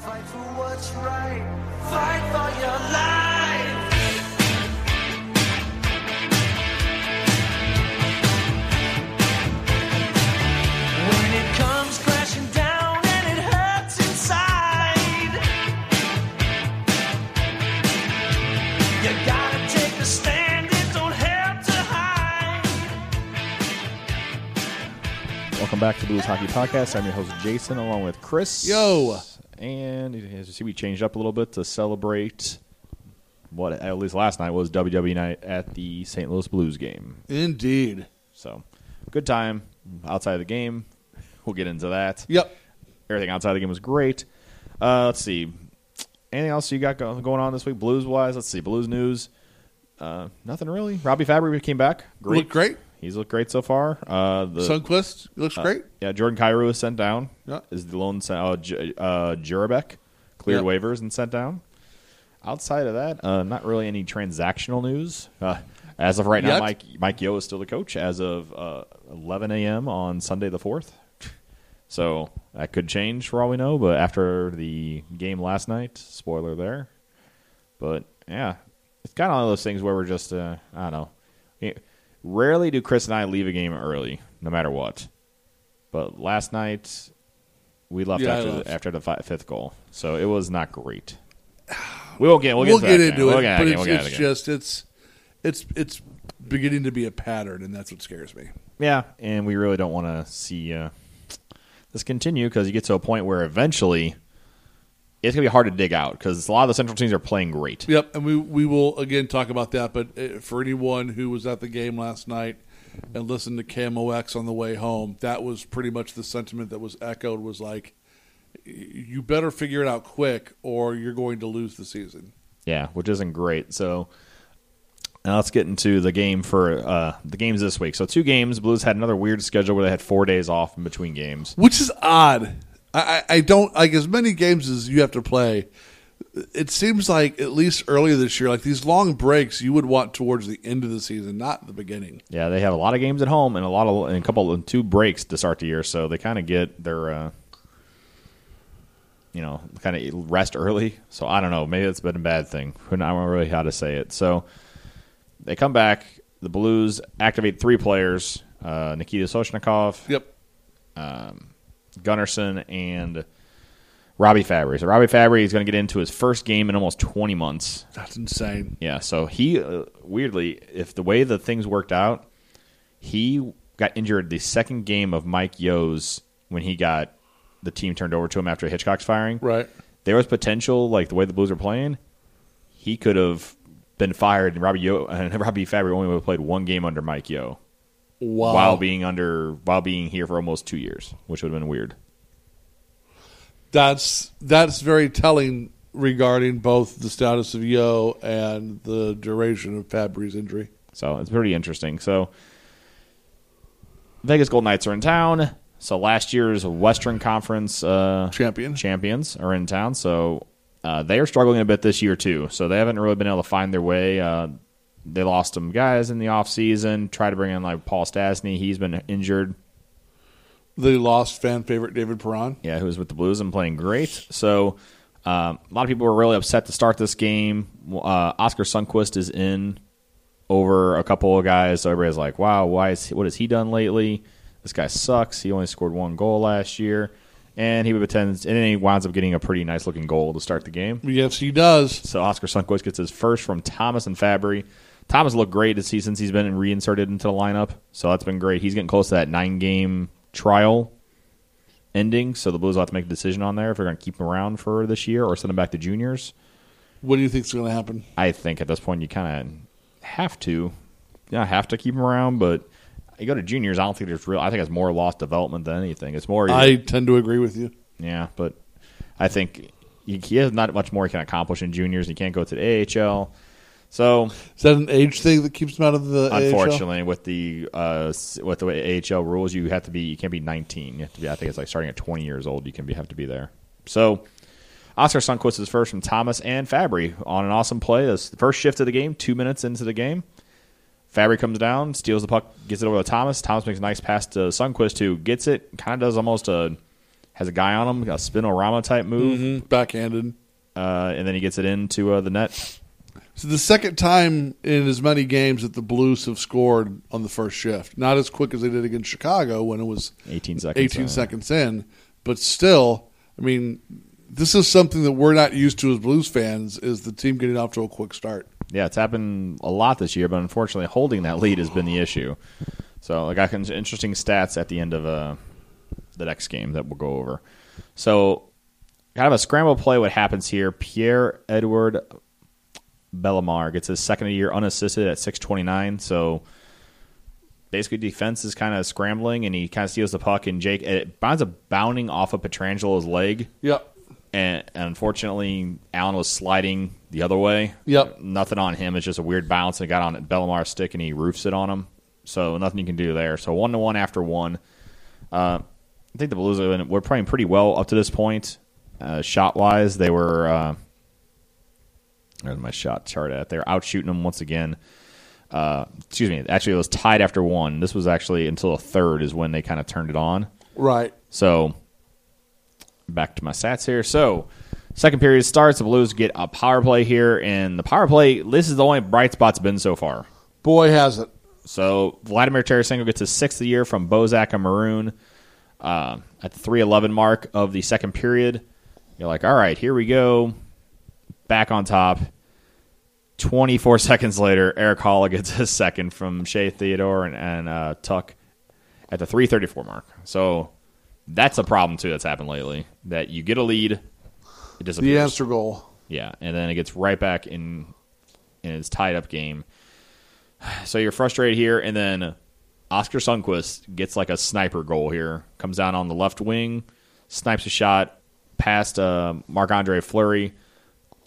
Fight for what's right. Fight for your life. When it comes crashing down and it hurts inside, you gotta take a stand. It don't help to hide. Welcome back to Blues Hockey Podcast. I'm your host Jason, along with Chris. Yo. And as you see, we changed up a little bit to celebrate what at least last night was WWE night at the St. Louis Blues game. Indeed. So, good time outside of the game. We'll get into that. Yep. Everything outside the game was great. Uh, let's see. Anything else you got go- going on this week, Blues wise? Let's see. Blues news. Uh, nothing really. Robby Fabbri came back. Great. Looked great. He's looked great so far. Uh, the Sundqvist looks great. yeah, Jordan Kyrou is sent down. Yeah. Is the lone uh, J- uh, Jerabek cleared Yep. waivers and sent down. Outside of that, uh, not really any transactional news. Uh, as of right now, Mike Mike Yeo is still the coach as of uh, 11 a.m. on Sunday the fourth. So that could change for all we know. But after the game last night, spoiler there. But yeah, it's kind of one of those things where we're just uh, I don't know. Rarely do Chris and I leave a game early, no matter what. But last night we left Yeah, I after left. the, after the fi- fifth goal, so it was not great. We won't get we'll get, We'll to get into game. We'll it, get but it's, it's that just it's it's it's beginning to be a pattern, and that's what scares me. Yeah, and we really don't want to see uh, this continue because you get to a point where eventually it's gonna be hard to dig out because a lot of the central teams are playing great. Yep, and we we will again talk about that. But uh, for anyone who was at the game last night and listened to KMOX on the way home, that was pretty much the sentiment that was echoed. Was like, you better figure it out quick, or you're going to lose the season. Yeah, which isn't great. So now let's get into the game for uh, the games this week. So two games. Blues had another weird schedule where they had four days off in between games. which is odd. I, I don't like as many games as you have to play. It seems like at least earlier this year, like these long breaks, you would want towards the end of the season, not the beginning. Yeah, they have a lot of games at home and a lot of and a couple and two breaks to start the year, so they kind of get their uh, you know kind of rest early. So I don't know, maybe that's been a bad thing. I don't know really how to say it. So they come back. The Blues activate three players: uh, Nikita Soshnikov, Yep. Gunnarsson, and Robby Fabbri. So Robby Fabbri is going to get into his first game in almost 20 months. That's insane. Yeah, so he uh, weirdly, if the way the things worked out, he got injured the second game of Mike Yeo's when he got the team turned over to him after Hitchcock's firing. Right. There was potential, like the way the Blues were playing, he could have been fired, and Robbie Yo and Robby Fabbri only would have played one game under Mike Yeo Wow. while being under while being here for almost two years, which would have been weird. that's that's very telling regarding both the status of Yeo and the duration of Fabbri's injury. So it's pretty interesting. So Vegas Gold Knights are in town. So last year's Western Conference uh, Champion. champions are in town. So uh, they are struggling a bit this year too. So they haven't really been able to find their way. Uh, they lost some guys in the offseason. Tried to bring in like Paul Stastny. He's been injured. They lost fan favorite David Perron. Yeah, who was with the Blues and playing great. So um, a lot of people were really upset to start this game. Uh, Oskar Sundqvist is in over a couple of guys. So everybody's like, "Wow, why is what has he done lately? This guy sucks. He only scored one goal last year." And he pretends, and then he winds up getting a pretty nice looking goal to start the game. Yes, he does. So Oskar Sundqvist gets his first from Thomas and Fabbri. Thomas looked great this season since he's been reinserted into the lineup. So that's been great. He's getting close to that nine game trial ending. So the Blues will have to make a decision on there if they're going to keep him around for this year or send him back to juniors. What do you think's going to happen? I think at this point you kind of have to, not have to keep him around, but you go to juniors. I don't think there's real. I think it's more lost development than anything. It's more I tend to agree with you. yeah, but I think he, he has not much more he can accomplish in juniors. He can't go to the AHL. So Is that an age thing that keeps him out of the AHL? unfortunately, with the uh, with the way AHL rules, you have to be you can't be 19. You have to be. I think it's like starting at 20 years old. You can be have to be there. So Oskar Sundqvist is first from Thomas and Fabbri on an awesome play. That's the first shift of the game. Two minutes into the game, Fabbri comes down, steals the puck, gets it over to Thomas. Thomas makes a nice pass to Sundqvist, who gets it, kind of does almost a has a guy on him, a spinorama type move, Mhm, backhanded. uh, and then he gets it into uh, the net. So the second time in as many games that the Blues have scored on the first shift, not as quick as they did against Chicago when it was 18 seconds. 18 uh, seconds in, but still, I mean, this is something that we're not used to as Blues fans is the team getting off to a quick start. Yeah, it's happened a lot this year, but unfortunately, holding that lead has been the issue. So I got some interesting stats at the end of uh, the next game that we'll go over. So, kind of a scramble play. What happens here? Pierre-Edouard Bellemare gets his second of the year unassisted at 629. So, basically, defense is kind of scrambling, and he kind of steals the puck, and Jake it winds up bounding off of Pietrangelo's leg Yep. and, and unfortunately, Allen was sliding the other way. Yep. Nothing on him. It's just a weird bounce, and it got on Bellemare's stick, and he roofs it on him. So nothing you can do there. So one to one after one. Uh, I think the Blues have been, were playing pretty well up to this point. Uh, shot wise, they were. Uh, there's my shot chart at. They were out shooting them once again. Uh, excuse me. Actually, it was tied after one. This was actually until a third is when they kind of turned it on. Right. So back to my stats here. So second period starts. The Blues get a power play here, and the power play. This is the only bright spot's been so far. Boy, has it. So Vladimir Tarasenko gets his sixth of the year from Bozak and Maroon uh, at the three eleven mark of the second period. You're like, all right, here we go, back on top. Twenty four seconds later, Erik Haula gets his second from Shea Theodore and, and uh, Tuch at the three thirty four mark. So that's a problem too that's happened lately. That you get a lead, it disappears. The answer goal. Yeah, and then it gets right back in in its tied up game. So you're frustrated here, and then Oskar Sundqvist gets like a sniper goal here. Comes down on the left wing, snipes a shot past uh, Marc Andre Fleury.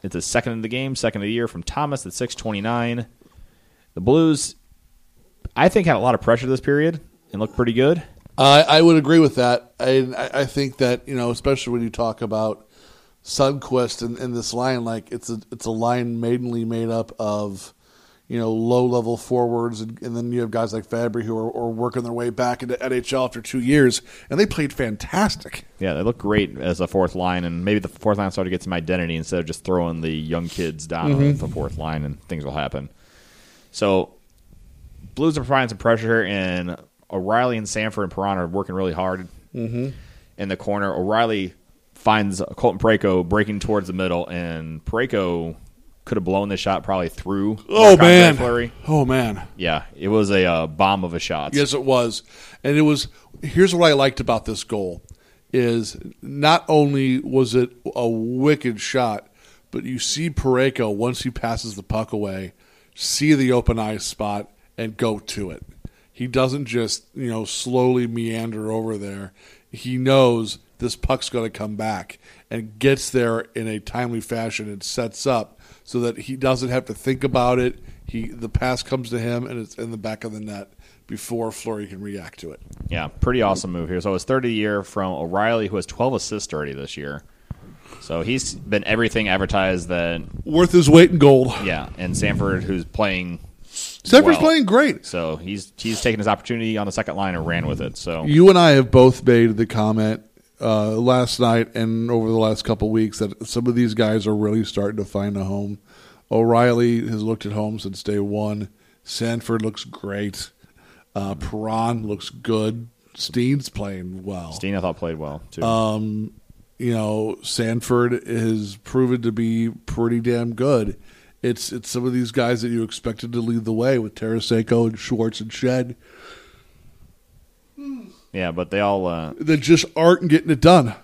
It's a second of the game, second of the year from Thomas at 629. The Blues, I think, had a lot of pressure this period and looked pretty good. I I would agree with that. I I- think that you know, especially when you talk about Sundqvist and, and this line, like it's a it's a line mainly made up of you know low level forwards, and, and then you have guys like Fabbri who are, are working their way back into NHL after two years, and they played fantastic. Yeah, they look great as a fourth line, and maybe the fourth line started to get some identity instead of just throwing the young kids down mm-hmm. on the fourth line, and things will happen. So, Blues are providing some pressure and O'Reilly and Sanford and Perron are working really hard mm-hmm. in the corner. O'Reilly finds Colton Parayko breaking towards the middle, and Parayko could have blown this shot probably through. Oh man! Oh man! Yeah, it was a uh, bomb of a shot. Yes, it was, and it was. Here's what I liked about this goal: is not only was it a wicked shot, but you see Parayko once he passes the puck away, see the open ice spot and go to it. He doesn't just you know slowly meander over there. He knows this puck's going to come back and gets there in a timely fashion and sets up so that he doesn't have to think about it. He the pass comes to him and it's in the back of the net before Fleury can react to it. Yeah, pretty awesome move here. So it's 30 year from O'Reilly, who has 12 assists already this year. So he's been everything advertised that, Worth his weight in gold. yeah, and Sanford, who's playing. Sanford's well. playing great. So he's he's taken his opportunity on the second line and ran with it. So You and I have both made the comment uh, last night and over the last couple weeks that some of these guys are really starting to find a home. O'Reilly has looked at home since day one. Sanford looks great. Uh, Perron looks good. Steen's playing well. Steen, I thought, played well too. you know, Sanford has proven to be pretty damn good. It's it's some of these guys that you expected to lead the way with Tarasenko and Schwartz and Schenn yeah, but they all. Uh, that just aren't getting it done.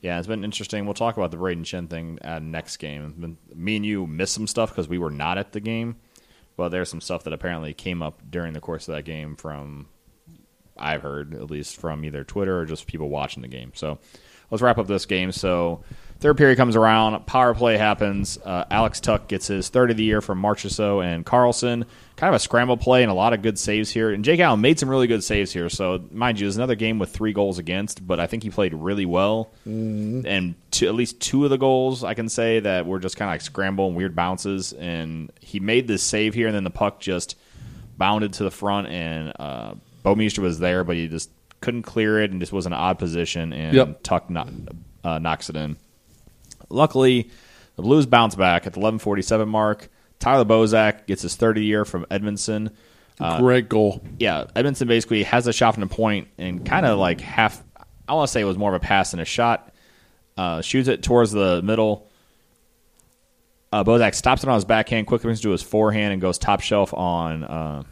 yeah, it's been interesting. We'll talk about the Brayden Schenn thing at next game. Me and you missed some stuff because we were not at the game. But there's some stuff that apparently came up during the course of that game from I've heard, at least from either Twitter or just people watching the game. So let's wrap up this game. So third period comes around, power play happens. Uh, Alex Tuch gets his third of the year from Marchessault and Carlson. Kind of a scramble play and a lot of good saves here. And Jake Allen made some really good saves here. So mind you, it was another game with three goals against, but I think he played really well. And to, at least two of the goals, I can say that were just kind of like scramble and weird bounces. And he made this save here, and then the puck just bounded to the front, and uh, Bouwmeester was there, but he just couldn't clear it and just was in an odd position, and Yep. Tuch knock, uh, knocks it in. Luckily, the Blues bounce back at the 11:47 mark. Tyler Bozak gets his 30 year from Edmundson. Great goal. Yeah, Edmundson basically has a shot from the point and kind of like half. I want to say it was more of a pass than a shot. Uh, shoots it towards the middle. Uh, Bozak stops it on his backhand, quickly brings it to his forehand, and goes top shelf on uh,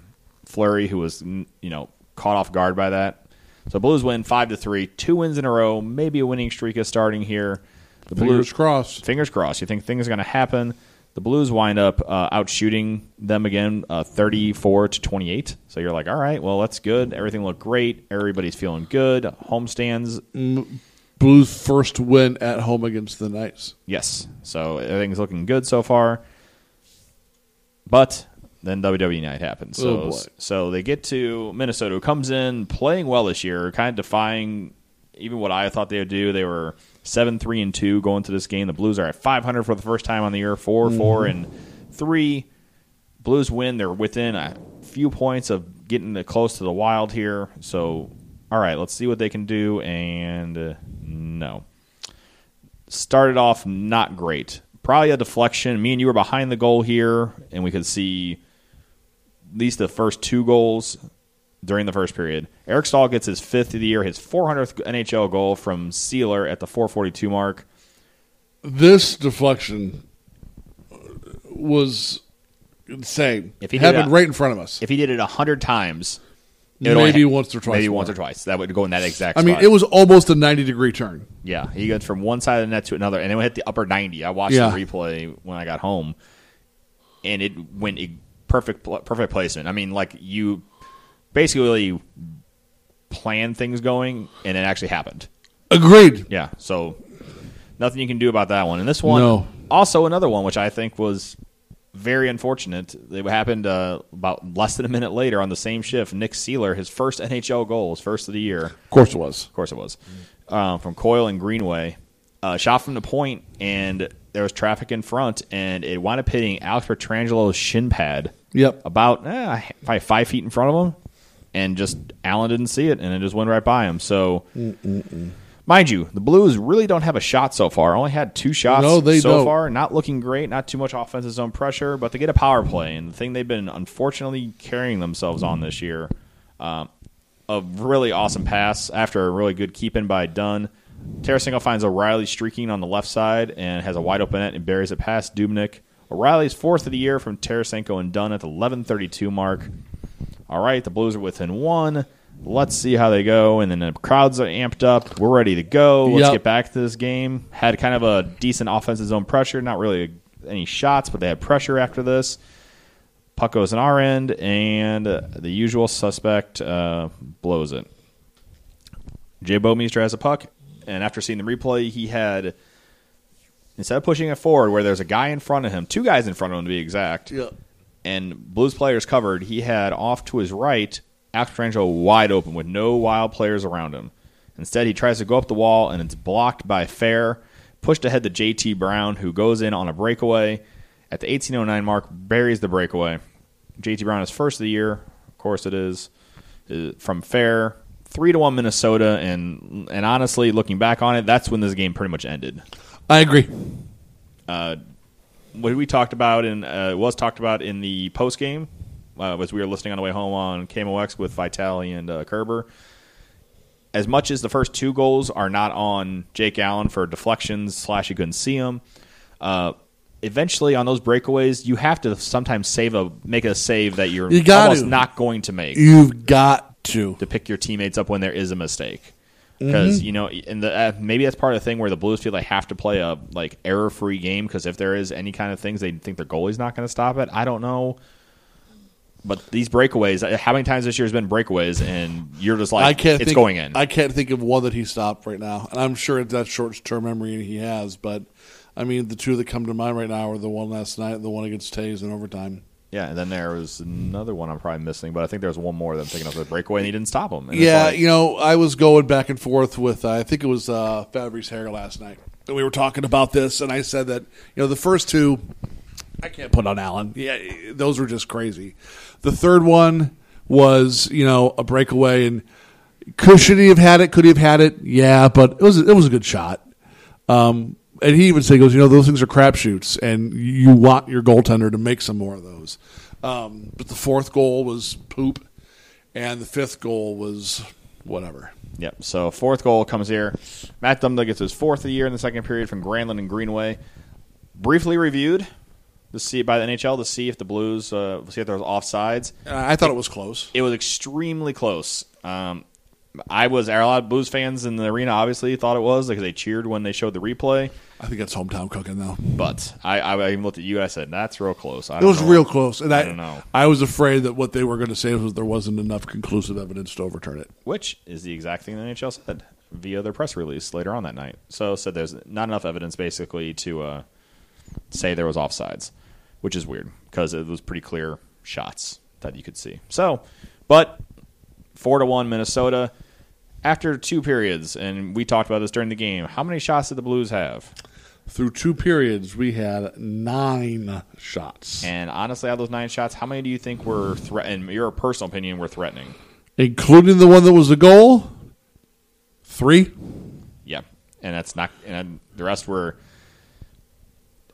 Fleury, who was you know caught off guard by that. So Blues win five to three, two wins in a row. Maybe a winning streak is starting here. The Fingers Blues, crossed. fingers crossed. You think things are going to happen? The Blues wind up uh, out shooting them again, uh, thirty-four to twenty-eight. So you're like, all right, well that's good. Everything looked great. Everybody's feeling good. Homestands Blues first win at home against the Knights. Yes. So everything's looking good so far. But then WWE night happens. So, Oh, so they get to Minnesota, who comes in playing well this year, kind of defying even what I thought they would do. They were seven three and two going to this game. The Blues are at five hundred for the first time on the year, 4 four Mm-hmm. and three. Blues win. They're within a few points of getting close to the Wild here. So, all right, let's see what they can do. And uh, no, started off not great. Probably a deflection. Me and you were behind the goal here, and we could see at least the first two goals during the first period. Eric Staal gets his fifth of the year, his 400th NHL goal from Seeler at the 442 mark. This deflection was insane. If he happened it- right in front of us. If he did it 100 times, it Maybe once or twice Maybe more. once or twice. That would go in that exact I mean, spot. it was almost a ninety degree turn. Yeah, he goes from one side of the net to another, and it hit the upper ninety. I watched Yeah. the replay when I got home, and it went a perfect, perfect placement. I mean, like you basically planned things going, and it actually happened. Agreed. Yeah, so nothing you can do about that one. And this one, No. also another one, which I think was very unfortunate. It happened uh, about less than a minute later on the same shift. Nick Seeler, his first NHL goal, his first of the year. Of course it was. Of course, it was um, from Coyle and Greenway. Uh, shot from the point, and there was traffic in front, and it wound up hitting Alex Pietrangelo's shin pad Yep. about eh, probably five feet in front of him, and just Allen didn't see it, and it just went right by him. So, mm, mm, mm. mind you, the Blues really don't have a shot so far. Only had two shots No, they so don't. far. Not looking great. Not too much offensive zone pressure, but they get a power play, and the thing they've been unfortunately carrying themselves on this year. Um, a really awesome pass after a really good keep in by Dunn. Tarasenko finds O'Reilly streaking on the left side and has a wide open net and buries it past Dubnyk. O'Reilly's fourth of the year from Tarasenko and Dunn at the 11:32 mark. All right, the Blues are within one. Let's see how they go, and then the crowds are amped up. We're ready to go. Let's Yep. get back to this game. Had kind of a decent offensive zone pressure, not really any shots, but they had pressure after this. Puck goes in our end, and uh, the usual suspect uh, blows it. Jay Bouwmeester has a puck, and after seeing the replay, he had instead of pushing it forward where there's a guy in front of him, two guys in front of him to be exact, Yep. And Blues players covered, he had off to his right Alex Pietrangelo wide open with no wild players around him. Instead, he tries to go up the wall, and it's blocked by Fehr, pushed ahead to JT Brown, who goes in on a breakaway. At the 1809 mark, buries the breakaway. JT Brown is first of the year. Of course, it is. Uh, From Fehr, three to one Minnesota, and and honestly, looking back on it, that's when this game pretty much ended I agree. What we talked about in uh, was talked about in the post game uh, as we were listening on the way home on KMOX with Vitale and uh, Kerber. As much as the first two goals are not on Jake Allen for deflections slash you couldn't see them, uh, eventually on those breakaways you have to sometimes save a make a save that you're You almost to. not going to make You've got to. to pick your teammates up when there is a mistake. Mm-hmm. Because you know, and the, uh, maybe that's part of the thing where the Blues feel they have to play a like error free game because if there is any kind of things they think their goalie's not going to stop it. I don't know, but these breakaways, uh, how many times this year has been breakaways, and you're just like, I can't. it's think, going in. I can't think of one that he stopped right now, and I'm sure it's that short term memory he has. But I mean, the two that come to mind right now are the one last night, and the one against Tays in overtime. Yeah, and then there was another one I'm probably missing, but I think there was one more that I'm thinking of the breakaway, and he didn't stop him. And Yeah, like- you know, I was going back and forth with uh, I think it was uh, Fabry's hair last night, and we were talking about this, and I said that you know the first two, I can't put on Allen. Yeah, those were just crazy. The third one was you know a breakaway, and Could should he have had it? Could he have had it? Yeah, but it was it was a good shot. Um, and he even said, he "goes, you know, those things are crapshoots, and you want your goaltender to make some more of those." Um, but the fourth goal was poop, and the fifth goal was whatever. Yep. So fourth goal comes here. Matt Dumba gets his fourth of the year in the second period from Granlund and Greenway. Briefly reviewed to see by the NHL to see if the Blues uh, see if there was offsides. Uh, I thought it was close. It was extremely close. Um, I was a lot of Blues fans in the arena. Obviously, thought it was because they cheered when they showed the replay. I think that's hometown cooking though. But I, I even looked at you. and I said that's real close. I It was know. real close, and I, I don't know. I was afraid that what they were going to say was there wasn't enough conclusive evidence to overturn it. which is the exact thing the NHL said via their press release later on that night. So said there's not enough evidence basically to uh, say there was offsides, which is weird because it was pretty clear shots that you could see. So, but four to one Minnesota after two periods, and we talked about this during the game. How many shots did the Blues have? Through two periods, we had nine shots, And honestly, out of those nine shots, how many do you think were threatening? Your personal opinion, were threatening? including the one that was a goal. Three. Yeah, and that's not. And the rest were.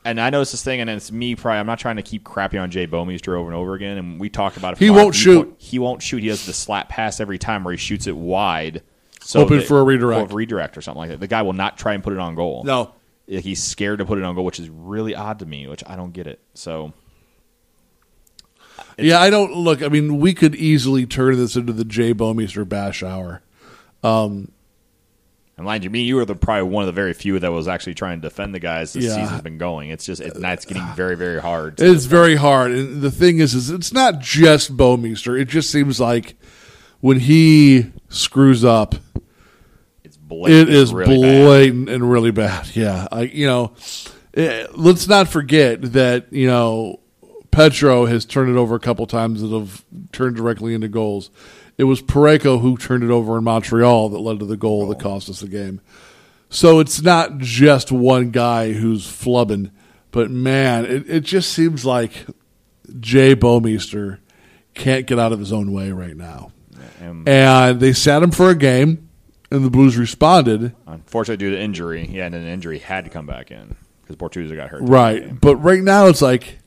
And I noticed this thing, and it's me. Probably, I'm not trying to keep crapping on Jay Bouwmeester over and over again. And we talked about it. He won't viewpoint. shoot. He won't shoot. He does the slap pass every time where he shoots it wide, so Hoping that- for a redirect. or redirect or something like that. The guy will not try and put it on goal. No, he's scared to put it on goal, which is really odd to me. Which I don't get it. So yeah, I don't look. I mean, we could easily turn this into the Jay Bouwmeester bash hour. Um And mind you, me, you were the probably one of the very few that was actually trying to defend the guys this Yeah. season's been going. It's just it, it's getting very, very hard. It's very hard, and the thing is, is it's not just Bouwmeester. It just seems like when he screws up, blatant. it is really bad. blatant and really bad. Yeah, I you know, eh, let's not forget that you know Petro has turned it over a couple times that have turned directly into goals. It was Parayko who turned it over in Montreal that led to the goal that cost us the game. So it's not just one guy who's flubbing, but man, it, it just seems like Jay Bouwmeester can't get out of his own way right now. And they sat him for a game, and the Blues responded. unfortunately, due to injury, he had an injury, had to come back in because Bortuzzo got hurt. during the game. Right. But right now it's like,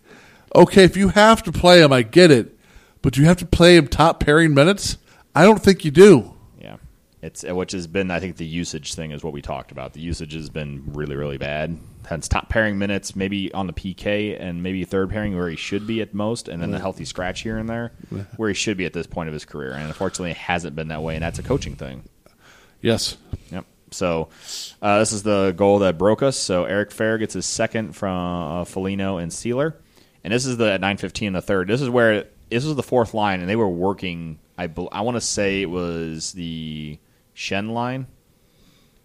okay, if you have to play him, I get it. But you have to play him top pairing minutes? I don't think you do. Yeah, it's which has been I think the usage thing is what we talked about. The usage has been really really bad. Hence top pairing minutes, maybe on the PK and maybe third pairing where he should be at most, and then the healthy scratch here and there where he should be at this point of his career. And unfortunately, it hasn't been that way, and that's a coaching thing. Yes. Yep. So uh, this is the goal that broke us. So Eric Fehr gets his second from uh, Foligno and Seeler, and this is the at nine fifteen the third. This is where this was the fourth line, and they were working. I I want to say it was the Schenn line.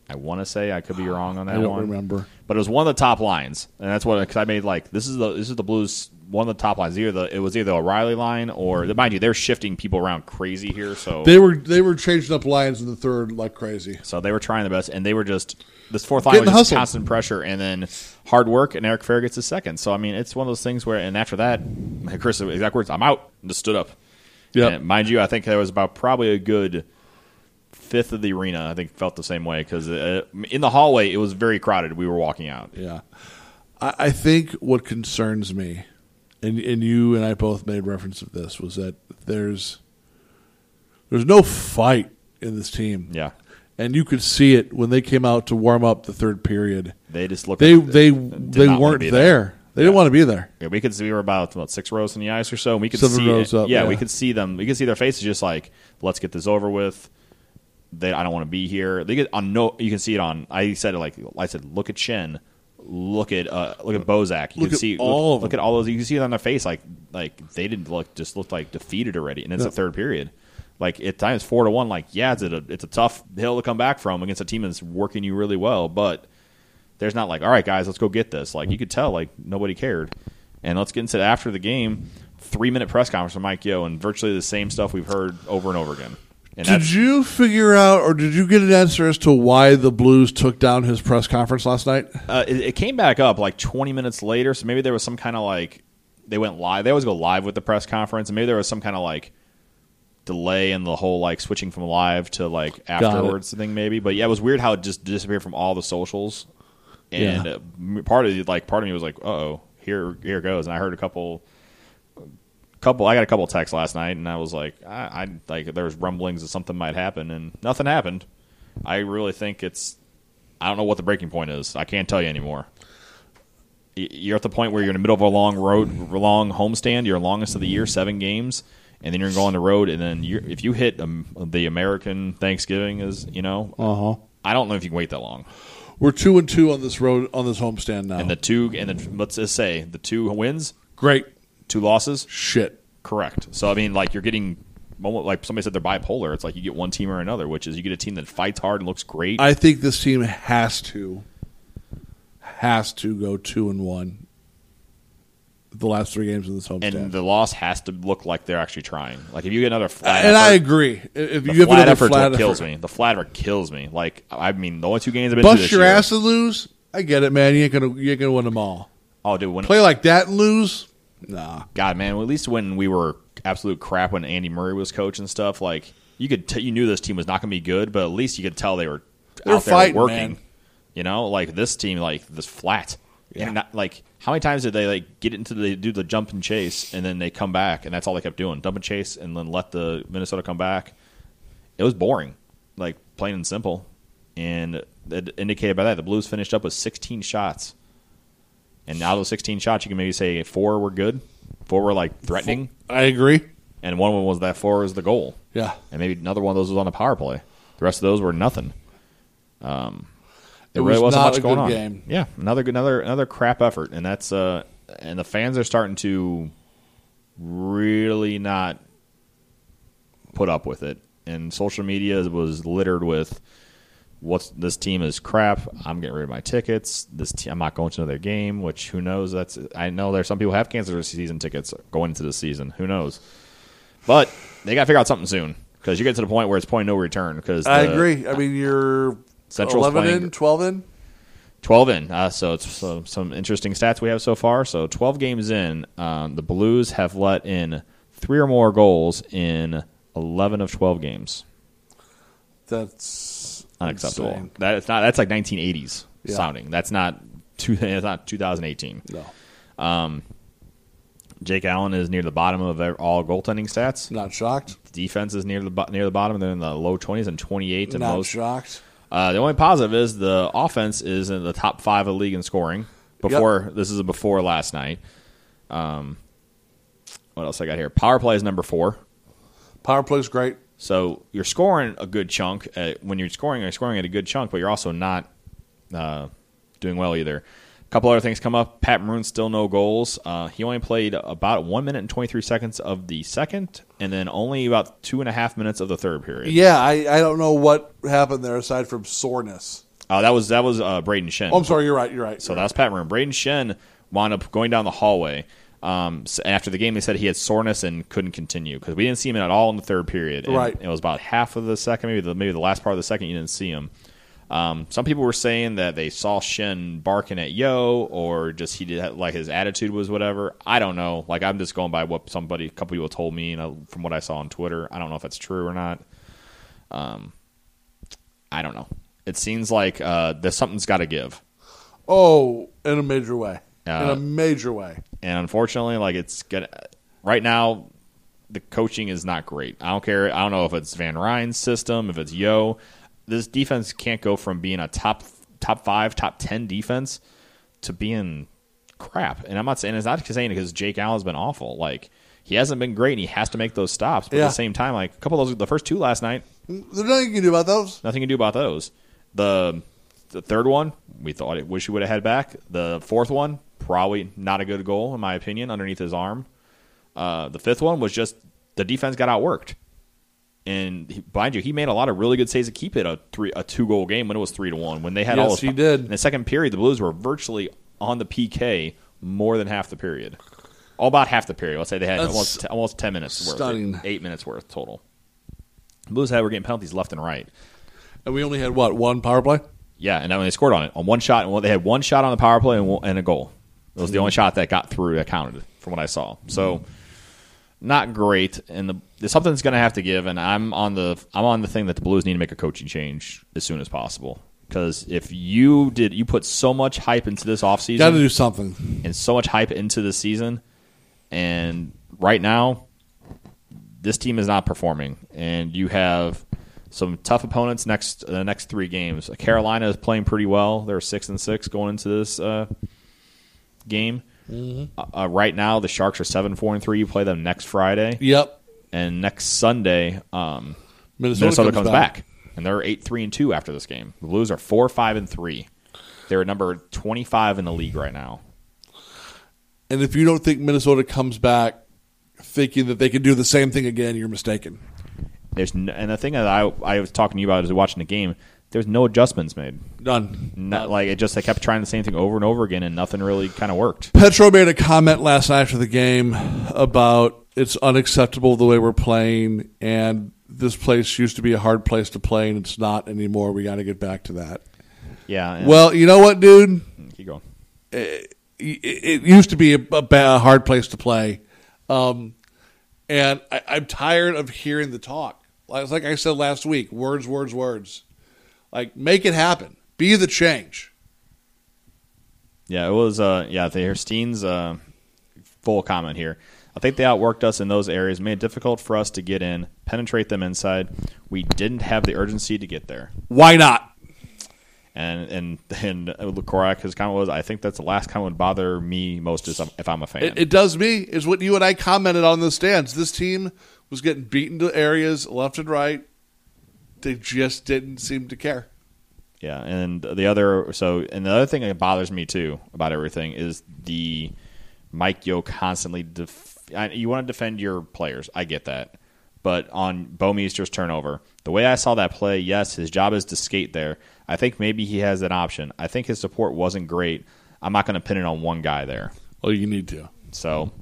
I want to say I could be wrong on that I don't one. remember. but it was one of the top lines, and that's what because I made like this is the this is the Blues one of the top lines. Either the it was either a Riley line or mind you they're shifting people around crazy here. So They were they were changing up lines in the third like crazy. so they were trying the best, and they were just this fourth line Getting was just hustled. constant pressure, and then hard work, and Eric Fehr gets his second. So I mean, it's one of those things where, and after that, Chris exact words, "I'm out," and just stood up. Yeah. Mind you, I think there was about probably a good fifth of the arena. I think felt the same way because uh, in the hallway it was very crowded. We were walking out. Yeah. I, I think what concerns me, and and you and I both made reference of this, was that there's there's no fight in this team. Yeah, And you could see it when they came out to warm up the third period. they just looked. They they they weren't be there. They didn't want to be there. Yeah, we could see we were about what six rows in the ice or so. And we could Seven see rows it. up, yeah, yeah. we could see them. We could see their faces, just like let's get this over with. They, I don't want to be here. They get on no. You can see it on. I said it like I said. Look at Schenn. Look at uh, look at Bozak. You Look can see all look, look at all those. You can see it on their face. Like like they didn't look just looked like defeated already. And it's No. the third period. Like at times four to one. Like yeah, it's a it's a tough hill to come back from against a team that's working you really well, but there's not like, all right, guys, let's go get this. Like you could tell, like nobody cared. And let's get into it after the game, three minute press conference from Mike Yeo, and virtually the same stuff we've heard over and over again. And Did you figure out, or did you get an answer as to why the Blues took down his press conference last night? uh, it, it came back up like 20 minutes later, so maybe there was some kind of like they went live. They always go live with the press conference, and maybe there was some kind of like delay in the whole like switching from live to like afterwards thing maybe. But yeah, it was weird how it just disappeared from all the socials. And Yeah. part of like part of me was like, oh, here here it goes. And I heard a couple couple I got a couple texts last night and I was like I, I like there was rumblings that something might happen and nothing happened. I really think it's I don't know what the breaking point is. I can't tell you anymore. You're at the point where you're in the middle of a long road, long homestand. You're longest of the year, seven games, and then you're going on the road. And then you're, if you hit um, the American Thanksgiving, is you know, Uh huh. I don't know if you can wait that long. We're two and two on this road on this homestand now. And the two, and then let's just say the two wins, Great two losses, shit. correct. So I mean, like you're getting. Like somebody said, they're bipolar. It's like you get one team or another, which is you get a team that fights hard and looks great, I think this team has to has to go two and one. The last three games of this home and the loss has to look like they're actually trying. Like if you get another flat, and I agree. If you have flat another effort's flat what kills effort, me. The flat effort kills me. Like I mean, the only two games I've been bust your year. ass and lose. I get it, man. You ain't gonna you ain't gonna win them all. Oh, dude, when Play like that and lose. Nah, God, man, well, at least when we were absolute crap when Andy Murray was coach and stuff, like you could t- you knew this team was not going to be good, but at least you could tell they were They're out there fighting, working. man. You know, like this team, like this flat. Yeah. And not, like how many times did they like get into the do the jump and chase and then they come back and that's all they kept doing, jump and chase and then let the Minnesota come back. It was boring, like plain and simple, and it indicated by that the Blues finished up with 16 shots. And out of those 16 shots, you can maybe say four were good, four were like threatening, I agree. and one of them was that four was the goal, Yeah, and maybe another one of those was on a power play. The rest of those were nothing. Um, It really was wasn't not much a going good on. game. Yeah, another another another crap effort, and that's uh, and the fans are starting to really not put up with it, and social media was littered with. What's this team is crap. I'm getting rid of my tickets. This te- I'm not going to another game. Which who knows? That's I know there's some people have canceled their season tickets going into the season. Who knows? But they got to figure out something soon because you get to the point where it's point no return. Because I agree. I mean, you're Central's eleven playing- in, twelve in. 12 in. Uh, so it's so, some interesting stats we have so far. So 12 games in, um, the Blues have let in three or more goals in 11 of 12 games. That's Unacceptable. insane. That it's not. That's like 1980s Yeah. sounding. That's not. Two, it's not 2018. No, Jake Allen is near the bottom of all goaltending stats. not shocked. Defense is near the near the bottom. They're in the low 20s and 28 in Not most. shocked. Uh, the only positive is the offense is in the top five of the league in scoring. Before this is a before last night. Um, what else I got here? Power play is number four. Power play is great. So you're scoring a good chunk. At, when you're scoring, you're scoring at a good chunk, but you're also not uh, doing well either. A couple other things come up. Pat Maroon still no goals. Uh, he only played about one minute and 23 seconds of the second, and then only about two and a half minutes of the third period. Yeah, I, I don't know what happened there aside from soreness. Uh, that was that was uh, Brayden Schenn. Oh, I'm sorry. You're right. You're right. So that was Pat Maroon. Brayden Schenn wound up going down the hallway. Um, s- after the game, they said he had soreness and couldn't continue because we didn't see him at all in the third period. And Right. It was about half of the second, maybe the maybe the last part of the second. You didn't see him. Um, some people were saying that they saw Schenn barking at Yeo, or just he did like his attitude was whatever. I don't know. Like I'm just going by what somebody, a couple people told me, and from what I saw on Twitter. I don't know if that's true or not. Um, I don't know. It seems like uh, there's something's got to give. Oh, in a major way. In Uh, a major way. and unfortunately, like it's gonna right now, the coaching is not great. I don't care. I don't know if it's Van Ryn's system, if it's Yeo. This defense can't go from being a top top five, top ten defense to being crap. And I'm not saying it's not saying it because Jake Allen's been awful. Like he hasn't been great, and he has to make those stops. But Yeah. at the same time, like a couple of those, the first two last night, There's nothing you can do about those. nothing you can do about those. The the third one, we thought it wish we would have had back. The fourth one, probably not a good goal in my opinion, underneath his arm. Uh, the fifth one was just the defense got outworked, and he, mind you, he made a lot of really good saves to keep it a three a two goal game when it was three to one. When they had all Yes, he did. In the second period, the Blues were virtually on the PK more than half the period. All about half the period. Let's say they had That's almost almost ten minutes worth, eight minutes worth total. Blues had were getting penalties left and right. And we only had what one power play. Yeah, and then they scored on it on one shot. And they had one shot on the power play and, and a goal. It was the only shot that got through that counted, from what I saw. So not great, and the something's going to have to give. And I'm on the I'm on the thing that the Blues need to make a coaching change as soon as possible. Because if you did, you put so much hype into this offseason Got to do something. and so much hype into the season, and right now, this team is not performing. And you have some tough opponents next the next three games. Carolina is playing pretty well. They're six and six going into this uh, game. Uh, uh, right now, the Sharks are seven four and three. You play them next Friday, Yep. and next Sunday, um, Minnesota, Minnesota, comes, back. and they're eight three and two after this game. The Blues are four five and three. They're number twenty five in the league right now. And if you don't think Minnesota comes back thinking that they can do the same thing again, you're mistaken. There's n- and the thing that I I was talking to you about as watching the game. There's no adjustments made. None. Not, like it just they kept trying the same thing over and over again, and nothing really kind of worked. Petro made a comment last night after the game about it's unacceptable the way we're playing, and this place used to be a hard place to play, and it's not anymore. We got to get back to that. Yeah. Well, you know what, dude? keep going. it, it used to be a, a, a hard place to play, um, and I, I'm tired of hearing the talk. Like, like I said last week, words, words, words. Like, make it happen. Be the change. Yeah, it was. Uh, yeah, the Steen's uh, full comment here. I think they outworked us in those areas, made it difficult for us to get in, penetrate them inside. We didn't have the urgency to get there. Why not? And and and Korak, his comment was, I think that's the last comment would bother me most is if I'm a fan. It, it does me. Is what you and I commented on the stands. This team was getting beaten to areas left and right. They just didn't seem to care. Yeah, and the other so and the other thing that bothers me too about everything is the Mike Yeo constantly. Def- I, you want to defend your players, I get that, but on Bo Bouwmeester's turnover, the way I saw that play, yes, his job is to skate there. I think maybe he has an option. I think his support wasn't great. I'm not going to pin it on one guy there. Well, you need to. So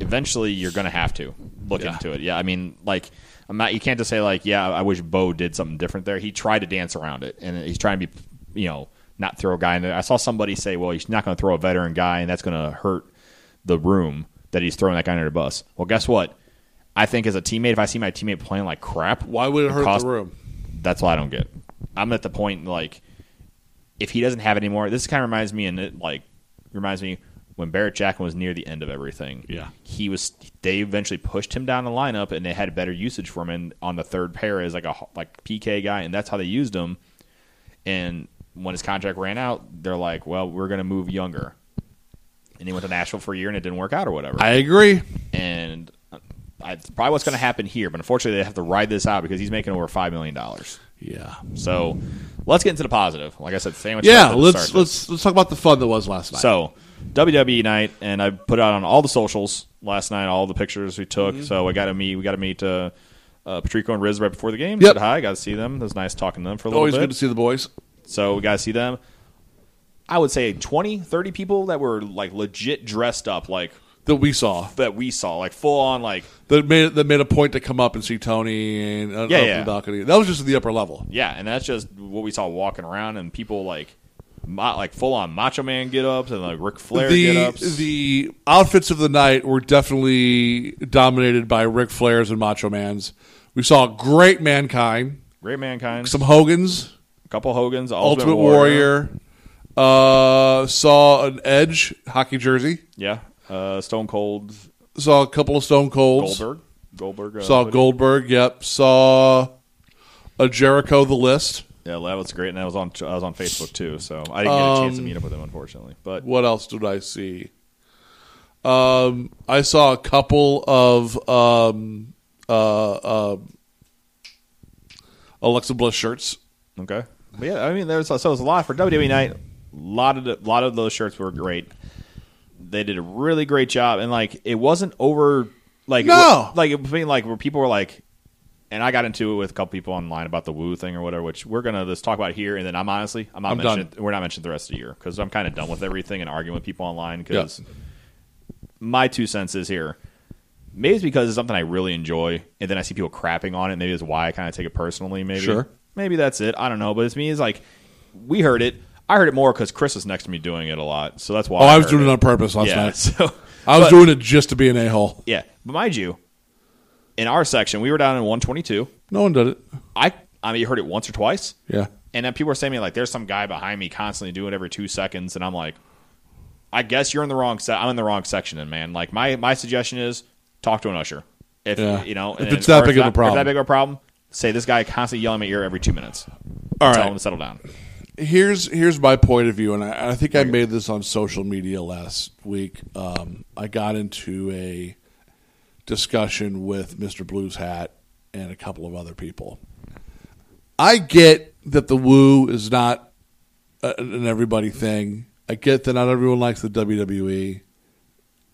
eventually, you're going to have to look Yeah. into it. Yeah, I mean, like I'm not. You can't just say like, yeah, I wish Bo did something different there. He tried to dance around it, and he's trying to be, you know, not throw a guy in there. I saw somebody say, well, he's not going to throw a veteran guy, and that's going to hurt the room that he's throwing that guy under the bus. Well, guess what? I think as a teammate, if I see my teammate playing like crap, Why would it hurt cost- the room? that's what I don't get. I'm at the point like if he doesn't have it anymore, this kind of reminds me and it like reminds me when Barrett Jackman was near the end of everything. Yeah. he was. They eventually pushed him down the lineup, and they had better usage for him on the third pair as like a like PK guy, and that's how they used him. And when his contract ran out, they're like, "Well, we're going to move younger." And he went to Nashville for a year, and it didn't work out or whatever I agree. and I, it's probably what's going to happen here. But unfortunately, they have to ride this out because he's making over five million dollars. Yeah. So let's get into the positive. Like I said, sandwich. Yeah. stuff at the Let's let's let's talk about the fun that was last night. So WWE night, and I put out on all the socials last night, all the pictures we took. Mm-hmm. So I got to meet. We got to meet uh, uh, Patrico and Riz right before the game. Yep. Said hi. Got to see them. It was nice talking to them for a little always bit. Always good to see the boys. So we got to see them. I would say 20, 30 people that were like legit dressed up, like That we saw that we saw, like full on, like that made that made a point to come up and see Tony and uh, Yeah, yeah. That was just at the upper level. Yeah, and that's just what we saw walking around, and people like, like full on Macho Man get ups and like Ric Flair get The ups. the outfits of the night were definitely dominated by Ric Flair's and Macho Man's. We saw great mankind, Great Mankind, some Hogan's, a couple Hogan's, Ultimate, Ultimate, Warrior. Uh, saw an Edge hockey jersey. yeah, uh, Stone Cold, Saw a couple of Stone Colds. Goldberg, Goldberg, uh, Saw. Goldberg. Yep. Saw a Jericho. The list. Yeah, that was great, and that was on I was on Facebook too, so I didn't get a chance to Um, meet up with him unfortunately. But What else did I see? Um, I saw a couple of um, uh, uh, Alexa Bliss shirts. okay, but yeah, I mean, there's so it was a lot for WWE night. A lot of the, lot of those shirts were great. They did a really great job, and like it wasn't over. Like No. like it was being like where people were like, and I got into it with a couple people online about the Woo thing or whatever, which we're gonna just talk about here. And then I'm honestly, I'm not I'm mentioning. done. We're not mentioning the rest of the year because I'm kind of done with everything and arguing with people online. Because Yeah. my two cents is here. Maybe it's because it's something I really enjoy, and then I see people crapping on it. Maybe it's why I kind of take it personally. Maybe, Sure. maybe that's it. I don't know, but it's me. It's like we heard it. I heard it more because Chris was next to me doing it a lot, so that's why. Oh, I was heard doing it on purpose last yeah, night. so I was but- doing it just to be an a hole. yeah, but mind you, in our section, we were down in 122. No one did it. I I mean, you heard it once or twice, Yeah. and then people were saying to me like, "There's some guy behind me constantly doing it every two seconds," and I'm like, "I guess you're in the wrong se- I'm in the wrong section." And man, like my my suggestion is talk to an usher. If Yeah. you know, If and- it's that or big of a problem. that big of a problem, say this guy constantly yelling at your ear every two minutes. All Tell right. him to settle down. here's here's my point of view, and I, I think I made this on social media last week. Um, I got into a discussion with Mr. Blues Hat and a couple of other people. I get that the woo is not an everybody thing. I get that not everyone likes the WWE.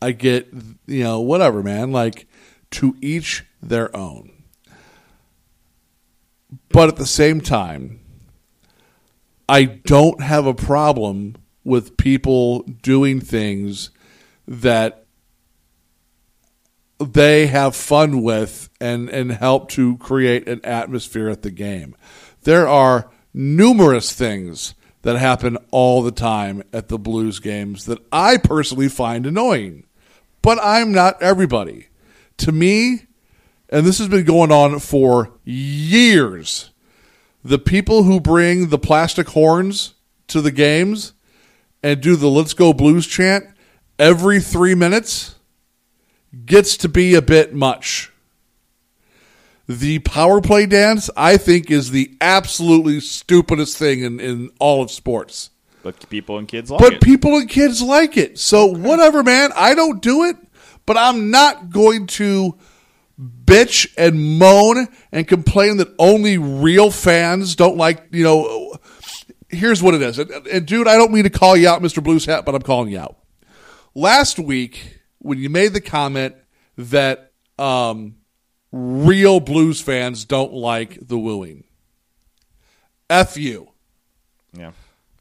I get, you know, whatever, man. Like, to each their own. But at the same time, I don't have a problem with people doing things that they have fun with and, and help to create an atmosphere at the game. There are numerous things that happen all the time at the Blues games that I personally find annoying. But I'm not everybody. To me, and this has been going on for years, the people who bring the plastic horns to the games and do the let's go blues chant every three minutes gets to be a bit much the power play dance i think is the absolutely stupidest thing in, in all of sports But people and kids like but it. But people and kids like it so whatever man i don't do it but i'm not going to bitch and moan and complain that only real fans don't like, you know, here's what it is. And, and dude, I don't mean to call you out, Mr. Blues Hat, but I'm calling you out. Last week, when you made the comment that um, real blues fans don't like the wooing, F you. yeah.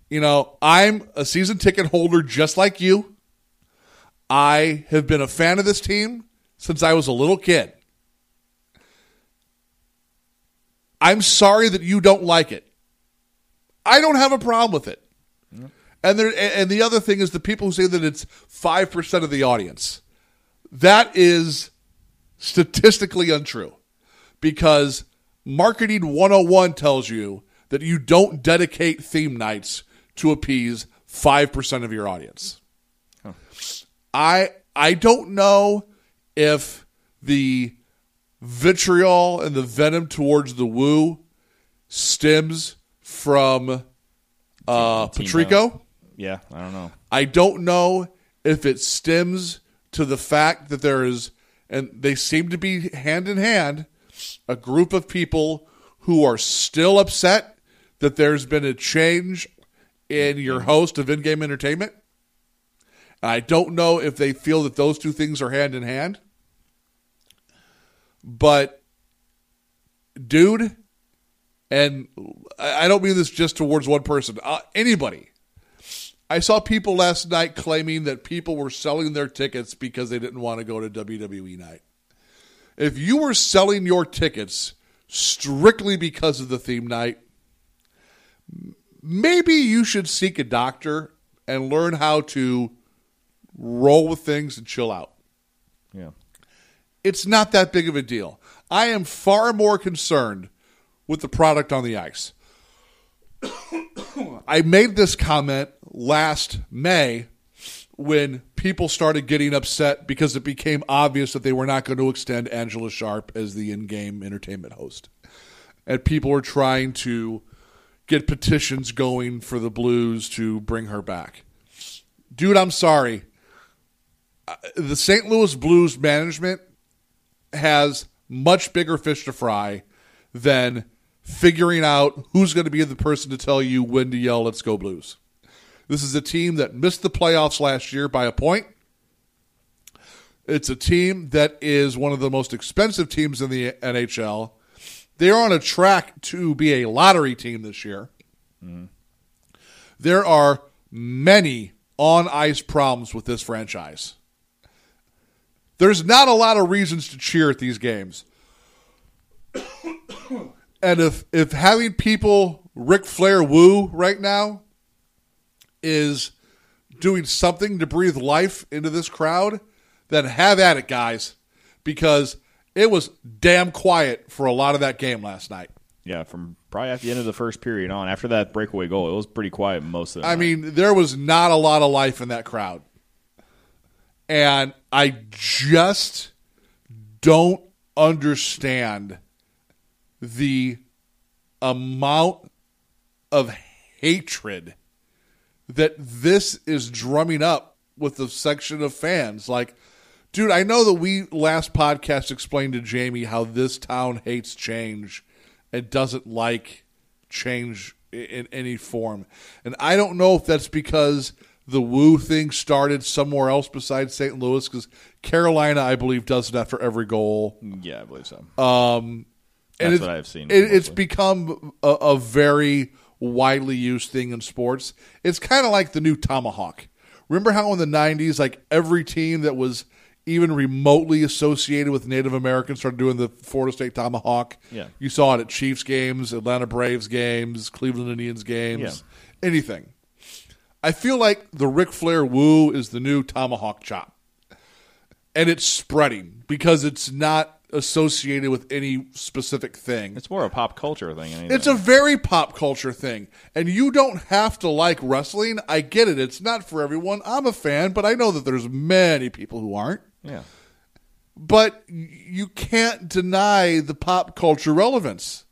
You know, I'm a season ticket holder just like you. I have been a fan of this team since I was a little kid. I'm sorry that you don't like it. I don't have a problem with it. And there, and the other thing is the people who say that it's five percent of the audience. That is statistically untrue, because marketing 101 tells you that you don't dedicate theme nights to appease five percent of your audience. I I don't know if the vitriol and the venom towards the woo stems from uh, Patrico. Yeah, I don't know. I don't know if it stems to the fact that there is, and they seem to be hand in hand, a group of people who are still upset that there's been a change in your host of in game entertainment. I don't know if they feel that those two things are hand in hand. But, dude, and I I don't mean this just towards one person, uh, anybody. I saw people last night claiming that people were selling their tickets because they didn't want to go to WWE night. If you were selling your tickets strictly because of the theme night, maybe you should seek a doctor and learn how to roll with things and chill out. Yeah. It's not that big of a deal. I am far more concerned with the product on the ice. I made this comment last May when people started getting upset because it became obvious that they were not going to extend Angela Sharp as the in game entertainment host. And people were trying to get petitions going for the Blues to bring her back. Dude, I'm sorry. Uh, The St. Louis Blues management has much bigger fish to fry than figuring out who's going to be the person to tell you when to yell, let's go Blues. This is a team that missed the playoffs last year by a point. It's a team that is one of the most expensive teams in the NHL. They're on a track to be a lottery team this year. There are many on ice problems with this franchise. There's not a lot of reasons to cheer at these games. and if if having people Ric Flair woo right now is doing something to breathe life into this crowd, then have at it, guys. Because It was damn quiet for a lot of that game last night. Yeah, from probably at the end of the first period on, after that breakaway goal, it was pretty quiet most of the I night. mean, there was not a lot of life in that crowd. And I just don't understand the amount of hatred that this is drumming up with the section of fans. Like, dude, I know that we last podcast explained to Jamie how this town hates change and doesn't like change in any form. And I don't know if that's because the woo thing started somewhere else besides St. Louis, because Carolina, I believe, does that for every goal. yeah, I believe so. Um, and That's what I've seen It, it's become a, a very widely used thing in sports. It's kind of like the new tomahawk. Remember how in the '90s, like every team that was even remotely associated with Native Americans started doing the Florida State tomahawk. Yeah. you saw it at Chiefs games, Atlanta Braves games, Cleveland Indians games, anything. I feel like the Ric Flair woo is the new tomahawk chop and it's spreading because it's not associated with any specific thing. it's more a pop culture thing. than It's a very pop culture thing. And you don't have to like wrestling. I get it. It's not for everyone. I'm a fan, but I know that there's many people who aren't. yeah. But you can't deny the pop culture relevance.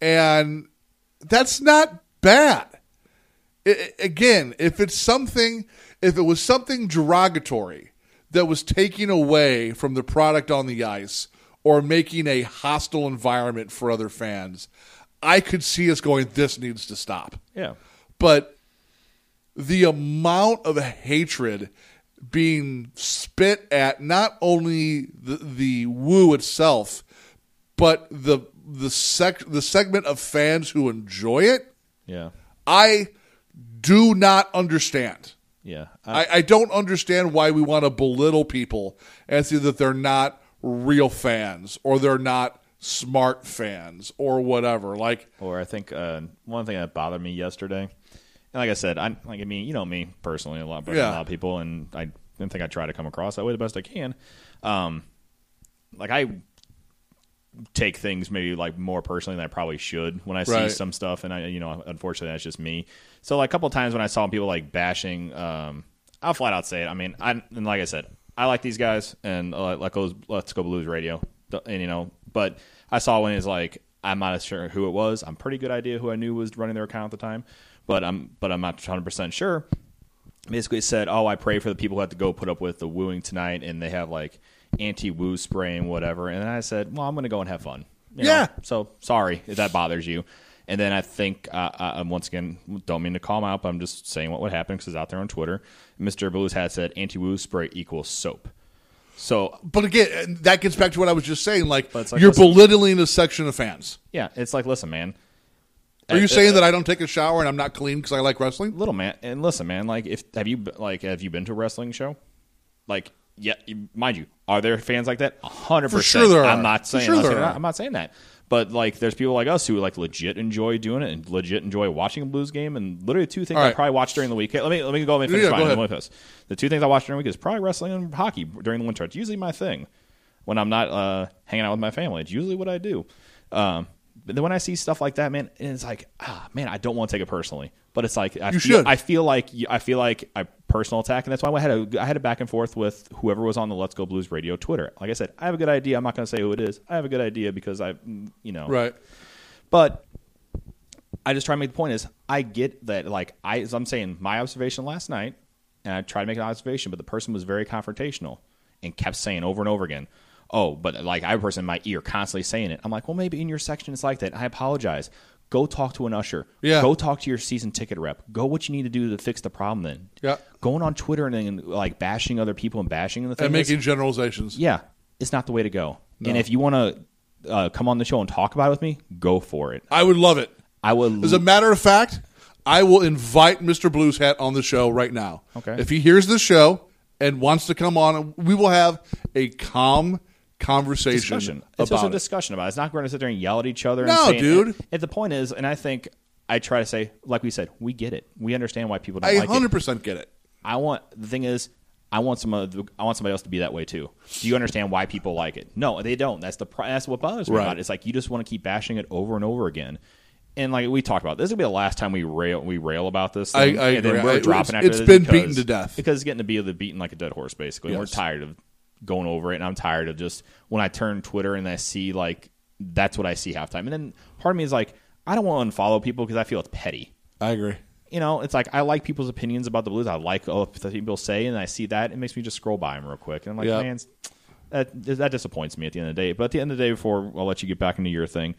And that's not bad. I- I- again, if it's something, if it was something derogatory that was taking away from the product on the ice or making a hostile environment for other fans, I could see us going, this needs to stop. Yeah. But the amount of hatred being spit at not only the, the woo itself, but the the sec the segment of fans who enjoy it, Yeah. I do not understand. Yeah. I, I, don't understand why we want to belittle people and say that they're not real fans or they're not smart fans or whatever. Like, or I think uh, one thing that bothered me yesterday, and like I said, I like I mean, you know me personally a lot better than Yeah. a lot of people, and I didn't think I try to come across that way the best I can. Um, like I take things maybe like more personally than I probably should when I see some stuff, and I you know unfortunately that's just me. So like a couple of times when I saw people like bashing, um, I'll flat out say it. I mean, I and like I said, I like these guys, and uh, like Let's Go Blues Radio, and you know, but I saw when it's like I'm not sure who it was. I'm pretty good idea who I knew was running their account at the time, but I'm but I'm not 100 percent sure basically said, "Oh, I pray for the people who have to go put up with the wooing tonight, and they have like anti-woo spray and whatever." And then I said, "Well, I'm going to go and have fun." You know? Yeah. So sorry if that bothers you. And then I think, uh, uh, once again, don't mean to call him out, but I'm just saying what would happen because it's out there on Twitter. Mr. Blues had said anti-woo spray equals soap. So but again, that gets back to what I was just saying. Like, like, you're listen- belittling a section of fans. yeah, it's like, listen, man. Are you Uh, saying uh, that I don't take a shower and I'm not clean because I like wrestling? little man and listen man like if have you like have you been to a wrestling show like yeah mind you are there fans like that? 100% For sure there are. i'm not saying sure I'm, not there saying are. that. I'm not saying that. But like there's people like us who like legit enjoy doing it and legit enjoy watching a blues game. And literally two things All i probably watch during the week. Hey, let me let me go me finish Yeah, go ahead. the two things i watch during the week is probably wrestling and hockey during the winter. It's usually my thing when i'm not uh hanging out with my family. It's usually what i do. Um then when I see stuff like that, man, and it's like, ah, man, I don't want to take it personally, but it's like I You feel, should. I feel like I feel like a personal attack, and that's why I had a I had a back and forth with whoever was on the Let's Go Blues Radio Twitter. Like I said, I have a good idea. I'm not going to say who it is. I have a good idea because I, mm, you know, Right. but I just try to make the point is I get that like I as I'm saying my observation last night, and I tried to make an observation, but the person was very confrontational and kept saying over and over again, "Oh, but like I have person in my ear constantly saying it." I'm like, "Well, maybe in your section it's like that." I apologize. Go talk to an usher. Yeah. Go talk to your season ticket rep. Go what you need to do to fix the problem. Then. Yeah. Going on Twitter and then like bashing other people and bashing in the thing And is- making generalizations. yeah, it's not the way to go. And if you want to uh, come on the show and talk about it with me, go for it. I would love it. I will. As a matter of fact, I will invite Mr. Blues Hat on the show right now. Okay. If he hears the show and wants to come on, we will have a calm conversation discussion. It's just a it. discussion about it. It's not going to sit there and yell at each other. No, and dude. If the point is, and I think I try to say, like we said, we get it. We understand why people don't I like 100% get it. I want the thing is, I want some. I want somebody else to be that way too. Do you understand why people like it? No, they don't. That's the. That's what bothers me Right. about it. It's like you just want to keep bashing it over and over again. And like we talked about, this will be the last time we rail we rail about this. I- thing. I and then we're I- dropping it's- after it's this been because- beaten to death. because it's getting to be the beaten like a dead horse. Basically, And we're tired of going over it, and I'm tired of just when I turn Twitter and I see like that's what I see halftime, and then part of me is like I don't want to unfollow people because I feel it's petty I agree. you know, it's like I like people's opinions about the Blues. I like oh, what people say, and I see that it makes me just scroll by them real quick. And I'm like, Yeah. man, that that disappoints me at the end of the day. But at the end of the day, before I'll let you get back into your thing,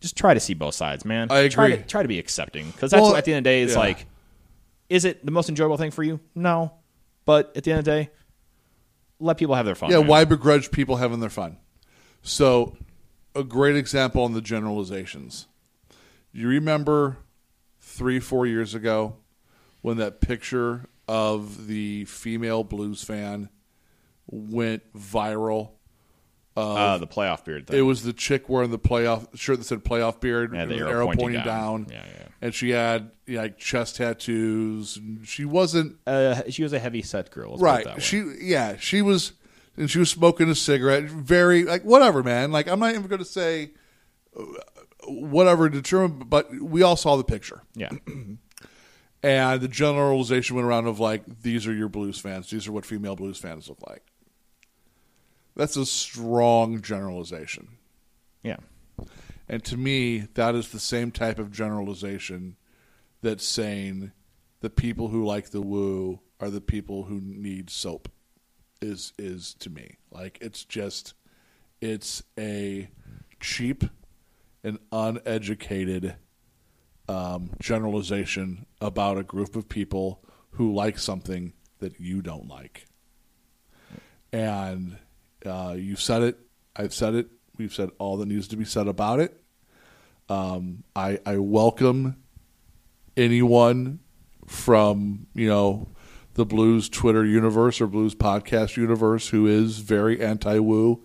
just try to see both sides, man. I Try agree. to try to be accepting because that's Well, what at the end of the day, it's yeah. like, is it the most enjoyable thing for you? No, but at the end of the day, let people have their fun. Yeah, man. why begrudge people having their fun? So, a great example on the generalizations. You remember three, four years ago when that picture of the female blues fan went viral? Uh, the playoff beard thing. It was the chick wearing the playoff shirt that said "playoff beard" Yeah, the arrow arrow pointing pointing down. down, Yeah, yeah. And she had you know, like chest tattoos. And she wasn't uh, she was a heavy set girl. let's put it that right. She yeah, she was, and she was smoking a cigarette. Very like whatever, man. Like I'm not even going to say uh, whatever determined, but we all saw the picture, yeah. and the generalization went around of like these are your blues fans. These are what female blues fans look like. That's a strong generalization. Yeah. And to me, that is the same type of generalization that's saying the people who like the woo are the people who need soap. Is is to me like it's just it's a cheap and uneducated um, generalization about a group of people who like something that you don't like. And uh, you've said it. I've said it. We've said all that needs to be said about it. Um, I, I welcome anyone from you know the blues Twitter universe or blues podcast universe who is very anti woo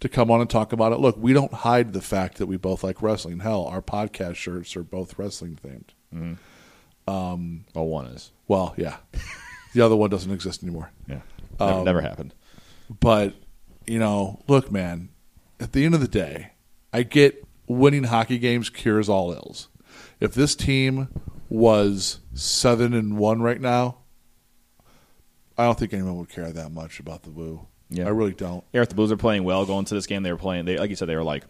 to come on and talk about it. Look, we don't hide the fact that we both like wrestling. Hell, our podcast shirts are both wrestling themed. Well, one is. Well, yeah, the other one doesn't exist anymore. Yeah. Never, Um, never happened. But, you know, look, man, at the end of the day, I get winning hockey games cures all ills. If this team was seven and one right now, I don't think anyone would care that much about the woo. Yeah. I really don't. Yeah, if the Blues are playing well going into this game, they were playing. They like you said, they were like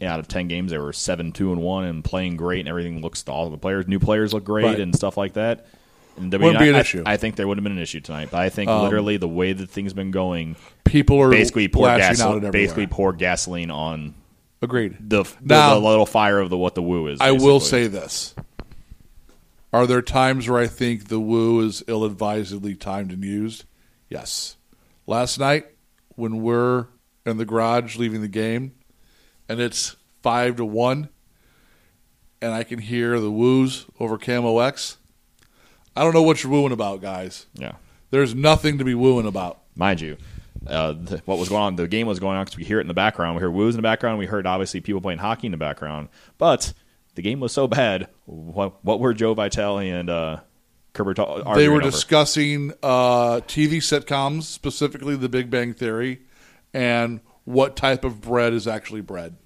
out of ten games, they were seven, two, and one, and playing great, and everything looks. All the players, new players, look great, Right. and stuff like that. And Wouldn't I, be an I- issue. Um, I think there would have been an issue tonight, but I think literally the way that things been going, People are basically pour lashing out gasoline, everywhere. basically pour gasoline on Agreed. the the, Now- the little fire of the what the woo is. I will basically. say this. Are there times where I think the woo is ill advisedly timed and used? Yes. Last night, when we're in the garage leaving the game, and it's five to one, and I can hear the woos over Camo X, I don't know what you're wooing about, guys. yeah. There's nothing to be wooing about. mind you, uh, th- what was going on? The game was going on because we hear it in the background. We hear woos in the background. We heard obviously people playing hockey in the background. But the game was so bad. What, what were Joe Vitale and uh, Kerber ta- They were over? discussing uh, TV sitcoms, specifically The Big Bang Theory, and what type of bread is actually bread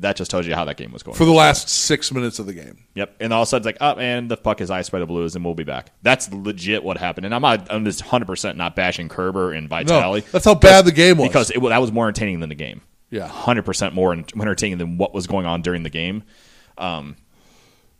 that just tells you how that game was going. for the last six minutes of the game. Yep, and all of a sudden it's like, up oh, and the fuck is iced by the Blues, and we'll be back. That's legit what happened. And I'm not, I'm just 100 percent not bashing Kerber and Vitale. that's how bad the game was. because it, that was more entertaining than the game. Yeah. 100 percent more entertaining than what was going on during the game. Um,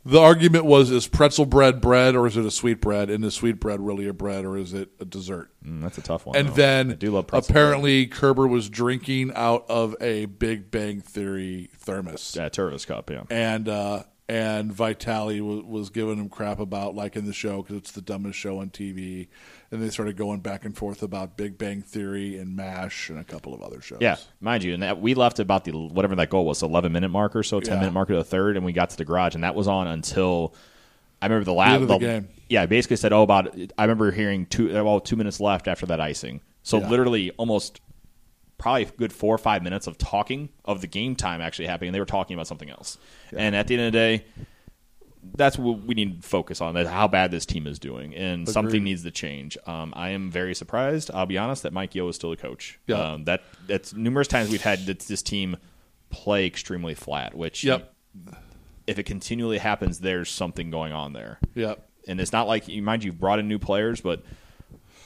The argument was: is pretzel bread bread, or is it a sweet bread? And is sweet bread really a bread, or is it a dessert? mm, that's a tough one. and though. then I do love pretzel bread. apparently Kerber was drinking out of a Big Bang Theory thermos. yeah, Tervis Cup, yeah. and uh, and Vitale was, was giving him crap about like in the show because it's the dumbest show on TV, and they started going back and forth about Big Bang Theory and Mash and a couple of other shows. Yeah, mind you, and that we left about the whatever that goal was, eleven minute mark or so, ten Yeah. minute mark of the third, and we got to the garage, and that was on until I remember the last the game. Yeah, I basically said, "Oh, about." I remember hearing two, well, two minutes left after that icing. So Yeah. literally, almost probably a good four or five minutes of talking of the game time actually happening. and They were talking about something else, and at the end of the day. That's what we need to focus on. That how bad this team is doing, and something needs to change. Um, I am very surprised. I'll be honest that Mike Yeo is still a coach. Yeah. Um, that that's numerous times we've had this, this team play extremely flat. Which Yep. if it continually happens, there's something going on there. Yeah. And it's not like you mind you've brought in new players, but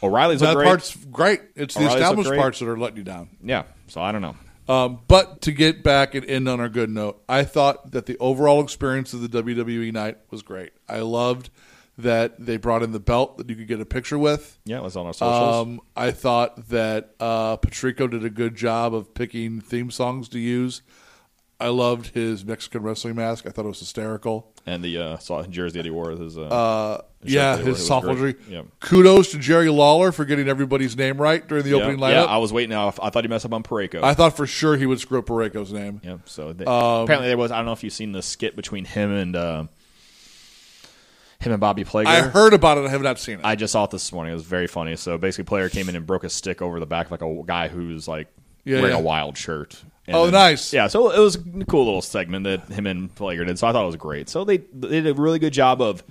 O'Reilly's That great. part's great. It's the O'Reilly's look established parts that are letting you down. Yeah, so I don't know. Um, but to get back and end on our good note, I thought that the overall experience of the WWE night was great. I loved that they brought in the belt that you could get a picture with. Yeah, it was on our socials. Um, I thought that uh, Patrico did a good job of picking theme songs to use. I loved his Mexican wrestling mask. I thought it was hysterical. and the uh, saw jersey that he wore with his uh, Uh, shirt yeah, that he wore, his great. Yeah. Kudos to Jerry Lawler for getting everybody's name right during the yeah, opening lineup. yeah. I was waiting. I, I thought he messed up on Parayko. I thought for sure he would screw up Parayko's name. yeah, so they, Um, apparently there was. I don't know if you've seen the skit between him and uh, him and Bobby Plager. I heard about it. I have not seen it. I just saw it this morning. It was very funny. So basically, player came in and broke a stick over the back of like a guy who's like Yeah, wearing yeah. a wild shirt. And Oh, nice. Yeah, so it was a cool little segment that him and Plager did. So I thought it was great. So they, they did a really good job of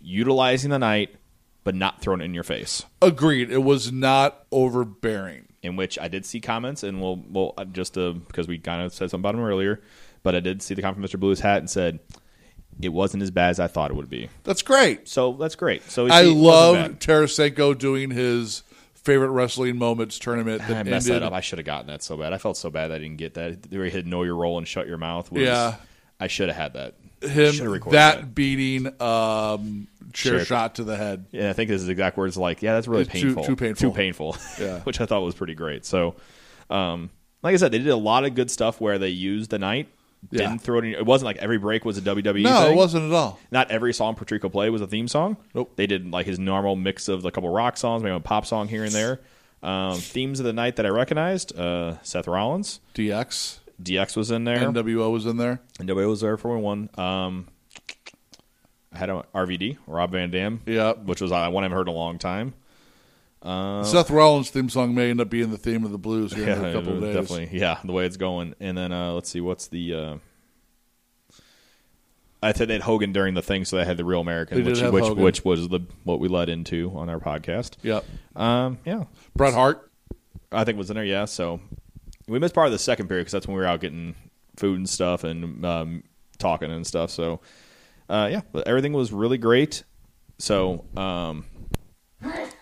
utilizing the night, but not throwing it in your face. Agreed. It was not overbearing. in which I did see comments, and we'll, we'll uh, just uh, because we kind of said something about him earlier, but I did see the comment from Mr. Blue's hat and said it wasn't as bad as I thought it would be. That's great. So that's great. So I see, love. Tarasenko doing his favorite wrestling moments tournament I that messed ended. that up. I should have gotten that so bad. I felt so bad I didn't get that. Where he had know your role and shut your mouth. Was, Yeah. I should have had that. him Should have recorded that, that. beating um, chair Chair- shot to the head. Yeah, I think his exact words like, "Yeah, that's really It's too- painful, too painful. too painful." Yeah. which I thought was pretty great. So, um, like I said, they did a lot of good stuff where they used the night. Yeah. Didn't throw it. In, it wasn't like every break was a WWE. No, thing. it wasn't at all. Not every song Patrico played was a theme song. Nope. They did like his normal mix of a couple rock songs, maybe a pop song here and there. Um, themes of the night that I recognized: uh, Seth Rollins, DX, DX was in there, NWO was in there. NWO was there for one. Um, I had a RVD, Rob Van Dam, Yeah. which was uh, one I haven't heard in a long time. Seth Rollins' theme song may end up being the theme of the blues here in a couple of days. definitely. Yeah, the way it's going. And then uh, let's see, what's the? Uh, I said they had Hogan during the thing, so they had the Real American, which which, which was the what we led into on our podcast. Yep. Um, yeah, Bret Hart. I think was in there. Yeah, so we missed part of the second period because that's when we were out getting food and stuff and um, talking and stuff. So uh, yeah, but everything was really great. So um,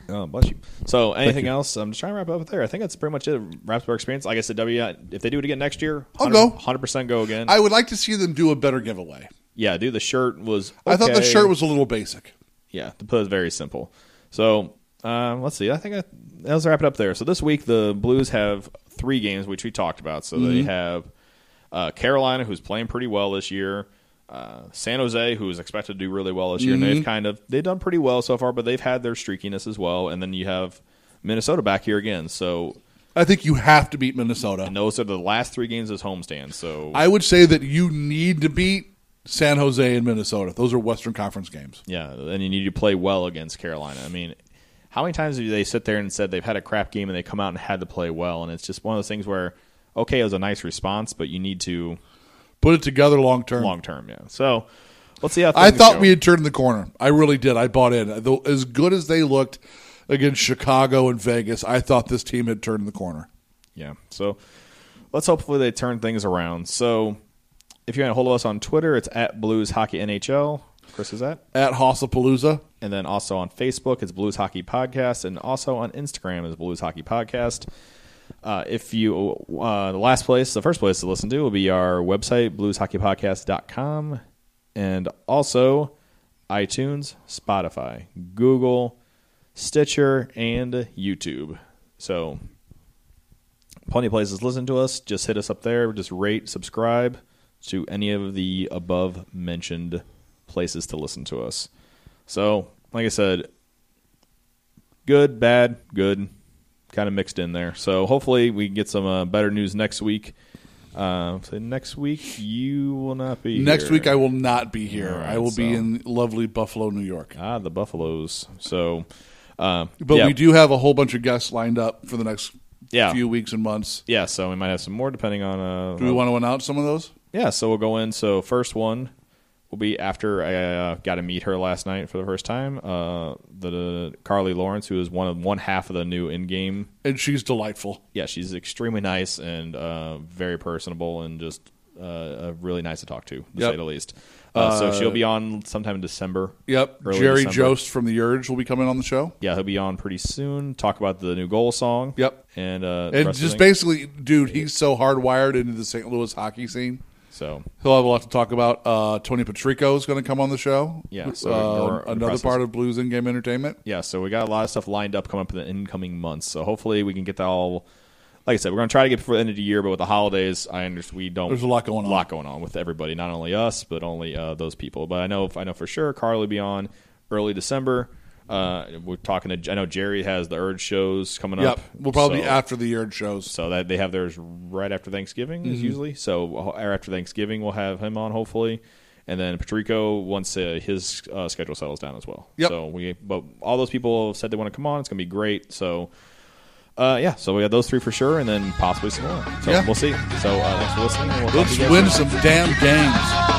oh, bless you. So anything else? I'm just trying to wrap up there. I think that's pretty much it. Wraps up our experience. Like I said, W. If they do it again next year, I'll go. Hundred percent go again. I would like to see them do a better giveaway. yeah, dude. The shirt was. I thought the shirt was a little basic. Yeah, the put is very simple. So um, let's see. I think I, let's wrap it up there. So this week the Blues have three games which we talked about. So they have uh, Carolina, who's playing pretty well this year. Uh, San Jose, who is expected to do really well this year, and they've kind of they've done pretty well so far, but they've had their streakiness as well. And then you have Minnesota back here again. So I think you have to beat Minnesota. and those are the last three games as homestand. So I would say that you need to beat San Jose and Minnesota. Those are Western Conference games. Yeah, and you need to play well against Carolina. I mean, how many times do they sit there and said they've had a crap game and they come out and had to play well? And it's just one of those things where, okay, it was a nice response, but you need to Put it together long term. long term. Yeah. So let's see how I thought go. we had turned the corner. I really did. I bought in. As good as they looked against Chicago and Vegas, I thought this team had turned the corner. Yeah. So let's hopefully they turn things around. So if you want to hold of us on Twitter, it's at Blues Hockey NHL. Chris is at. At Hossapalooza, And then also on Facebook, it's Blues Hockey Podcast, and also on Instagram is Blues Hockey Podcast. Uh, if you, uh, the last place, the first place to listen to will be our website, blueshockeypodcast.com, and also iTunes, Spotify, Google, Stitcher, and YouTube. So, plenty of places to listen to us. Just hit us up there. Just rate, subscribe to any of the above mentioned places to listen to us. So, like I said, good, bad, good, kind of mixed in there. So, hopefully, we can get some uh, better news next week. Uh, so next week you will not be next here. week I will not be here. Right, I will be in lovely Buffalo, New York. ah the Buffaloes. So, uh, But yeah, we do have a whole bunch of guests lined up for the next Yeah. few weeks and months. yeah. So we might have some more depending on. Uh, Do we want to announce some of those? Yeah, so we'll go in. So first one will be after I uh, got to meet her last night for the first time. Uh, the Carly Lawrence, who is one of one half of the new in-game. And she's delightful. Yeah, she's extremely nice and uh, very personable and just uh, uh, really nice to talk to, to Yep. say the least. Uh, so she'll be on sometime in December. Yep. Jerry December. Jost from the Urge will be coming on the show. Yeah, he'll be on pretty soon. Talk about the new goal song. Yep. and uh, And just basically, dude, he's so hardwired into the St. Louis hockey scene. So He'll have a lot to talk about. Uh, Tony Patrico is going to come on the show. Yeah, so Uh, another part of Blues in Game Entertainment. yeah, so we got a lot of stuff lined up coming up in the incoming months. So hopefully we can get that all. Like I said, we're going to try to get before the end of the year, but with the holidays, I understand we don't. There's a lot going on. A lot going on with everybody, not only us, but only uh, those people. But I know, I know for sure, Carly will be on early December. Uh, we're talking to. I know Jerry has the Urge shows coming Yep. up. We'll probably be so- after the Urge shows. So that they have theirs right after Thanksgiving Mm-hmm. is usually. So uh, after Thanksgiving, we'll have him on hopefully, and then Patrico once uh, his uh, schedule settles down as well. Yep. So we, but all those people said they want to come on. It's gonna be great. So. Uh, yeah, so we got those three for sure, and then possibly some more. So Yeah. we'll see. So uh, thanks for listening. We'll Let's win some damn games.